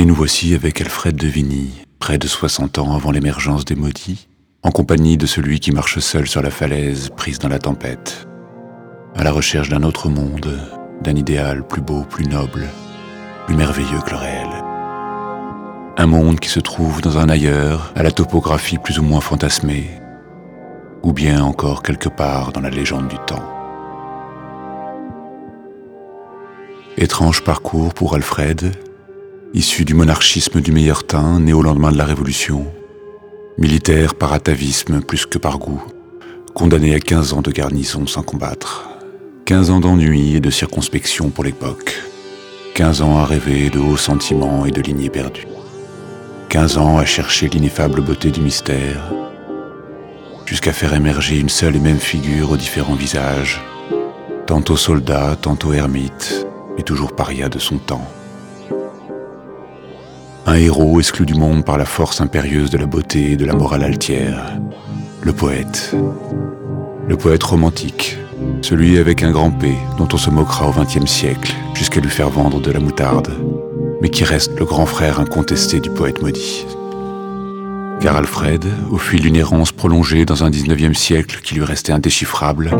Et nous voici avec Alfred de Vigny, près de 60 ans avant l'émergence des maudits, en compagnie de celui qui marche seul sur la falaise, prise dans la tempête, à la recherche d'un autre monde, d'un idéal plus beau, plus noble, plus merveilleux que le réel. Un monde qui se trouve dans un ailleurs, à la topographie plus ou moins fantasmée, ou bien encore quelque part dans la légende du temps. Étrange parcours pour Alfred, issu du monarchisme du meilleur teint, né au lendemain de la Révolution, militaire par atavisme plus que par goût, condamné à 15 ans de garnison sans combattre, 15 ans d'ennui et de circonspection pour l'époque, 15 ans à rêver de hauts sentiments et de lignées perdues, 15 ans à chercher l'ineffable beauté du mystère, jusqu'à faire émerger une seule et même figure aux différents visages, tantôt soldat, tantôt ermite, et toujours paria de son temps. Un héros exclu du monde par la force impérieuse de la beauté et de la morale altière. Le poète. Le poète romantique. Celui avec un grand P dont on se moquera au XXe siècle jusqu'à lui faire vendre de la moutarde, mais qui reste le grand frère incontesté du poète maudit. Car Alfred, au fil d'une errance prolongée dans un XIXe siècle qui lui restait indéchiffrable,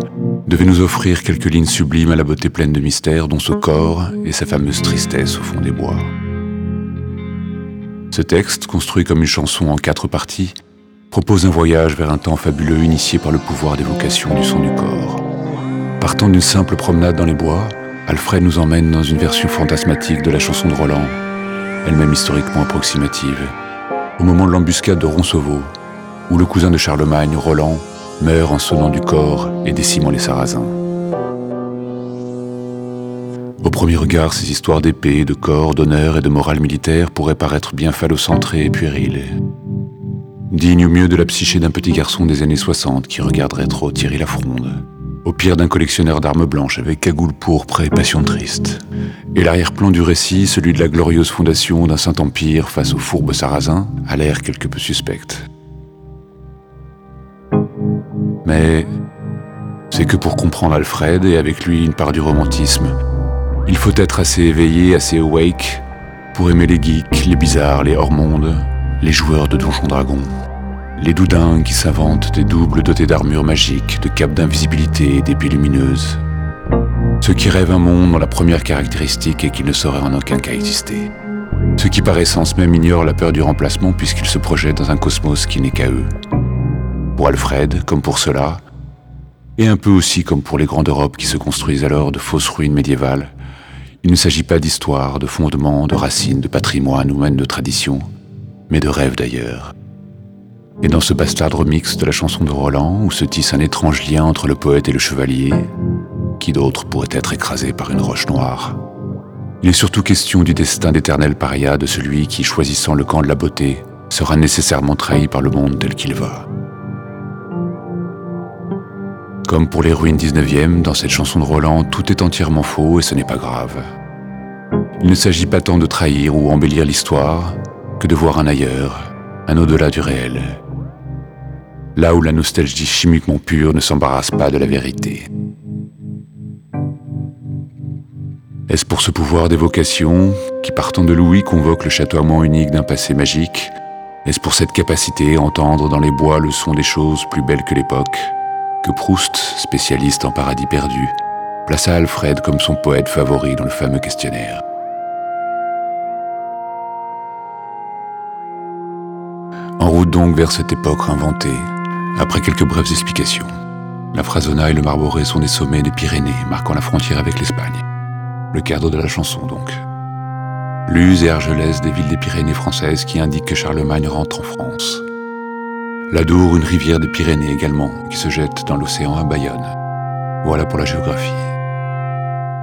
devait nous offrir quelques lignes sublimes à la beauté pleine de mystère dont ce corps et sa fameuse tristesse au fond des bois. Ce texte, construit comme une chanson en quatre parties, propose un voyage vers un temps fabuleux initié par le pouvoir d'évocation du son du corps. Partant d'une simple promenade dans les bois, Alfred nous emmène dans une version fantasmatique de la chanson de Roland, elle-même historiquement approximative, au moment de l'embuscade de Roncevaux, où le cousin de Charlemagne, Roland, meurt en sonnant du corps et décimant les Sarrasins. Au premier regard, ces histoires d'épée, de corps, d'honneur et de morale militaire pourraient paraître bien phallocentrées et puériles. Dignes au mieux de la psyché d'un petit garçon des années 60 qui regarderait trop Thierry Lafronde. Au pire d'un collectionneur d'armes blanches avec cagoule pourpre et passion triste. Et l'arrière-plan du récit, celui de la glorieuse fondation d'un Saint-Empire face aux fourbes sarrasins, a l'air quelque peu suspecte. Mais c'est que pour comprendre Alfred et avec lui une part du romantisme, il faut être assez éveillé, assez awake pour aimer les geeks, les bizarres, les hors-mondes, les joueurs de donjons dragons, les doudins qui s'inventent des doubles dotés d'armures magiques, de capes d'invisibilité et d'épées lumineuses. Ceux qui rêvent un monde dont la première caractéristique est qu'il ne saurait en aucun cas exister. Ceux qui par essence même ignorent la peur du remplacement puisqu'ils se projettent dans un cosmos qui n'est qu'à eux. Pour Alfred, comme pour cela, et un peu aussi comme pour les grandes Europes qui se construisent alors de fausses ruines médiévales, il ne s'agit pas d'histoire, de fondements, de racines, de patrimoine ou même de tradition, mais de rêves d'ailleurs. Et dans ce bastard remix de la chanson de Roland, où se tisse un étrange lien entre le poète et le chevalier, qui d'autre pourrait être écrasé par une roche noire? Il est surtout question du destin d'éternel paria de celui qui, choisissant le camp de la beauté, sera nécessairement trahi par le monde tel qu'il va. Comme pour les ruines 19e, dans cette chanson de Roland, tout est entièrement faux et ce n'est pas grave. Il ne s'agit pas tant de trahir ou embellir l'histoire que de voir un ailleurs, un au-delà du réel. Là où la nostalgie chimiquement pure ne s'embarrasse pas de la vérité. Est-ce pour ce pouvoir d'évocation qui, partant de Louis, convoque le chatoiement unique d'un passé magique? Est-ce pour cette capacité à entendre dans les bois le son des choses plus belles que l'époque? Que Proust, spécialiste en paradis perdu, plaça Alfred comme son poète favori dans le fameux questionnaire. En route donc vers cette époque inventée, après quelques brèves explications, la Frasona et le Marboré sont des sommets des Pyrénées marquant la frontière avec l'Espagne. Le cadre de la chanson donc. Luz et Argelès des villes des Pyrénées françaises qui indiquent que Charlemagne rentre en France. L'Adour, une rivière des Pyrénées également, qui se jette dans l'océan à Bayonne. Voilà pour la géographie.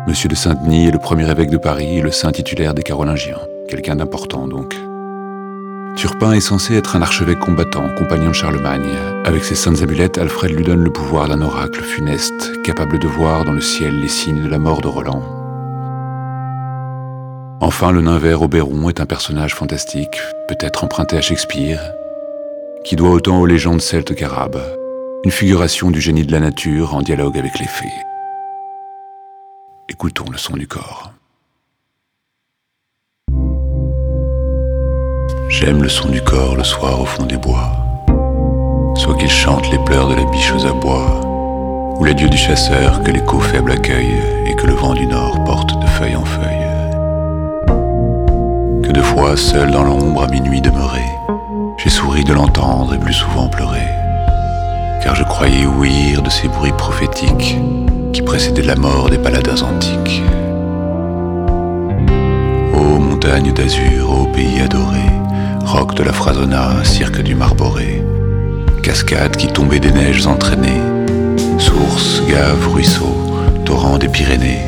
Monsieur de Saint-Denis est le premier évêque de Paris et le saint titulaire des Carolingiens, quelqu'un d'important donc. Turpin est censé être un archevêque combattant, compagnon de Charlemagne. Avec ses saintes amulettes, Alfred lui donne le pouvoir d'un oracle funeste, capable de voir dans le ciel les signes de la mort de Roland. Enfin, le nain vert Oberon est un personnage fantastique, peut-être emprunté à Shakespeare, qui doit autant aux légendes celtes qu'arabes, une figuration du génie de la nature en dialogue avec les fées. Écoutons le son du corps. J'aime le son du corps le soir au fond des bois. Soit qu'il chante les pleurs de la biche aux abois, ou l'adieu du chasseur que l'écho faible accueille et que le vent du nord porte de feuille en feuille. Que de fois, seul dans l'ombre à minuit demeuré, j'ai souri de l'entendre et plus souvent pleuré, car je croyais ouïr de ces bruits prophétiques qui précédaient la mort des paladins antiques. Ô montagne d'azur, ô pays adoré, roc de la Frasona, cirque du Marboré, cascade qui tombait des neiges entraînées, source, gave, ruisseau, torrent des Pyrénées,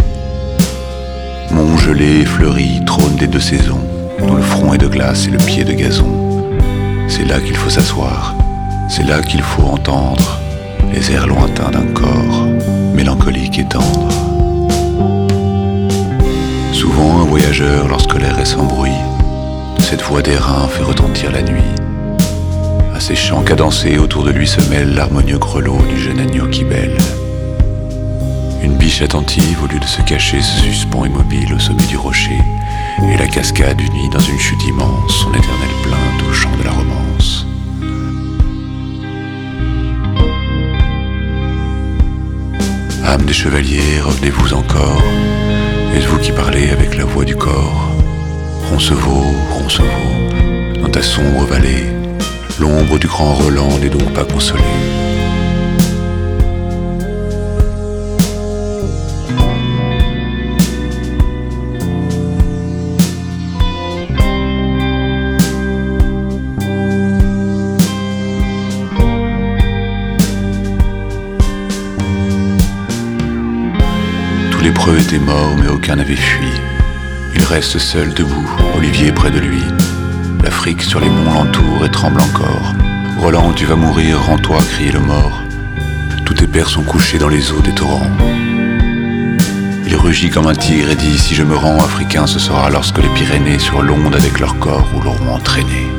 mont gelé et fleuri, trône des deux saisons, dont le front est de glace et le pied de gazon. C'est là qu'il faut s'asseoir, c'est là qu'il faut entendre les airs lointains d'un corps, mélancolique et tendre. Souvent un voyageur, lorsque l'air est sans bruit, cette voix d'airain fait retentir la nuit. À ses chants cadencés autour de lui se mêle l'harmonieux grelot du jeune agneau qui bêle. Une biche attentive, au lieu de se cacher, se suspend immobile au sommet du rocher, et la cascade unit dans une chute immense son éternelle plainte au chant de la romance. Âme des chevaliers, revenez-vous encore Êtes-vous qui parlez avec la voix du corps? Roncevaux, Roncevaux, dans ta sombre vallée, l'ombre du grand Roland n'est donc pas consolée. Preux étaient morts, mais aucun n'avait fui. Il reste seul debout, Olivier près de lui. L'Afrique sur les monts l'entoure et tremble encore. Roland, tu vas mourir, rends-toi, criait le mort. Tous tes pères sont couchés dans les eaux des torrents. Il rugit comme un tigre et dit Si je me rends africain, ce sera lorsque les Pyrénées sur l'onde avec leur corps rouleront entraînés.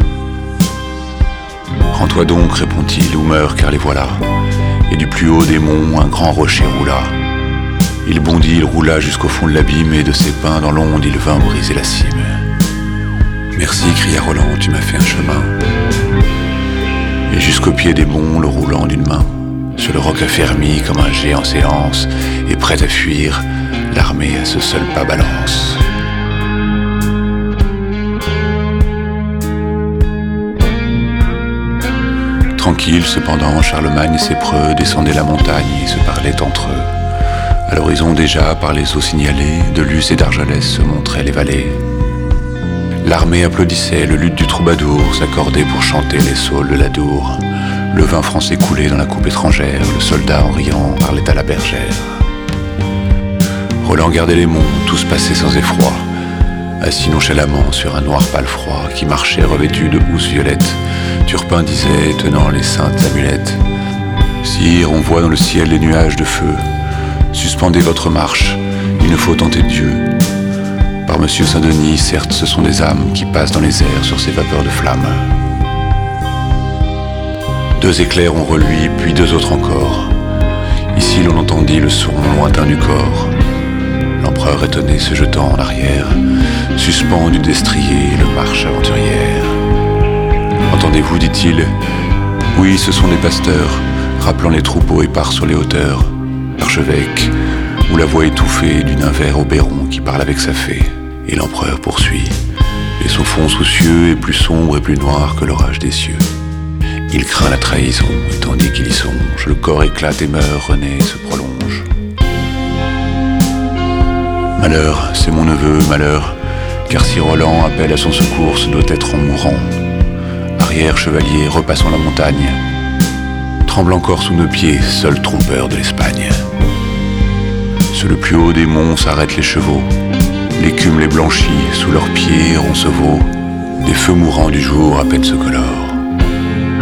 Rends-toi donc, répond-il, ou meurs, car les voilà. Et du plus haut des monts, un grand rocher roula. Il bondit, il roula jusqu'au fond de l'abîme, et de ses pins dans l'onde, il vint briser la cime. Merci, cria Roland, tu m'as fait un chemin. Et jusqu'au pied des monts, le roulant d'une main, sur le roc affermi comme un géant séance, et prêt à fuir, l'armée à ce seul pas balance. Tranquille cependant, Charlemagne et ses preux descendaient la montagne et se parlaient entre eux. À l'horizon déjà, par les eaux signalées, de Luce et d'Argelès se montraient les vallées. L'armée applaudissait, le luth du troubadour s'accordait pour chanter les saules de la Dour. Le vin français coulait dans la coupe étrangère, le soldat en riant parlait à la bergère. Roland gardait les monts, tous passaient sans effroi, assis nonchalamment sur un noir pâle froid qui marchait revêtu de housses violettes. Turpin disait, tenant les saintes amulettes Sire, on voit dans le ciel les nuages de feu. Suspendez votre marche, il ne faut tenter Dieu. Par Monsieur Saint-Denis, certes, ce sont des âmes qui passent dans les airs sur ces vapeurs de flammes. Deux éclairs ont reluit, puis deux autres encore. Ici, l'on entendit le son lointain du corps. L'empereur étonné se jetant en arrière, suspend du destrier le marche aventurière. Entendez-vous, dit-il Oui, ce sont des pasteurs, rappelant les troupeaux épars sur les hauteurs. L'archevêque, ou la voix étouffée du nain vert au béron qui parle avec sa fée. Et l'empereur poursuit. Et son fond soucieux est plus sombre et plus noir que l'orage des cieux. Il craint la trahison, et tandis qu'il y songe, le corps éclate et meurt, et se prolonge. Malheur, c'est mon neveu, malheur, car si Roland appelle à son secours, ce doit être en mourant. Arrière, chevalier, repassons la montagne. Tremble encore sous nos pieds, seul trompeur de l'Espagne. Le plus haut des monts s'arrêtent les chevaux. L'écume les blanchit, sous leurs pieds roncevaux. Des feux mourants du jour à peine se colorent.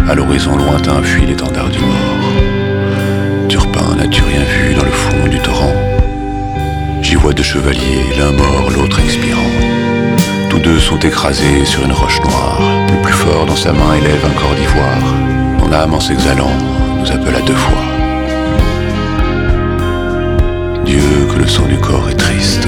À l'horizon lointain fuit l'étendard du mort. Turpin, n'as-tu rien vu dans le fond du torrent? J'y vois deux chevaliers, l'un mort, l'autre expirant. Tous deux sont écrasés sur une roche noire. Le plus fort dans sa main élève un corps d'ivoire. Mon âme en s'exhalant nous appelle à deux fois. Le son du corps est triste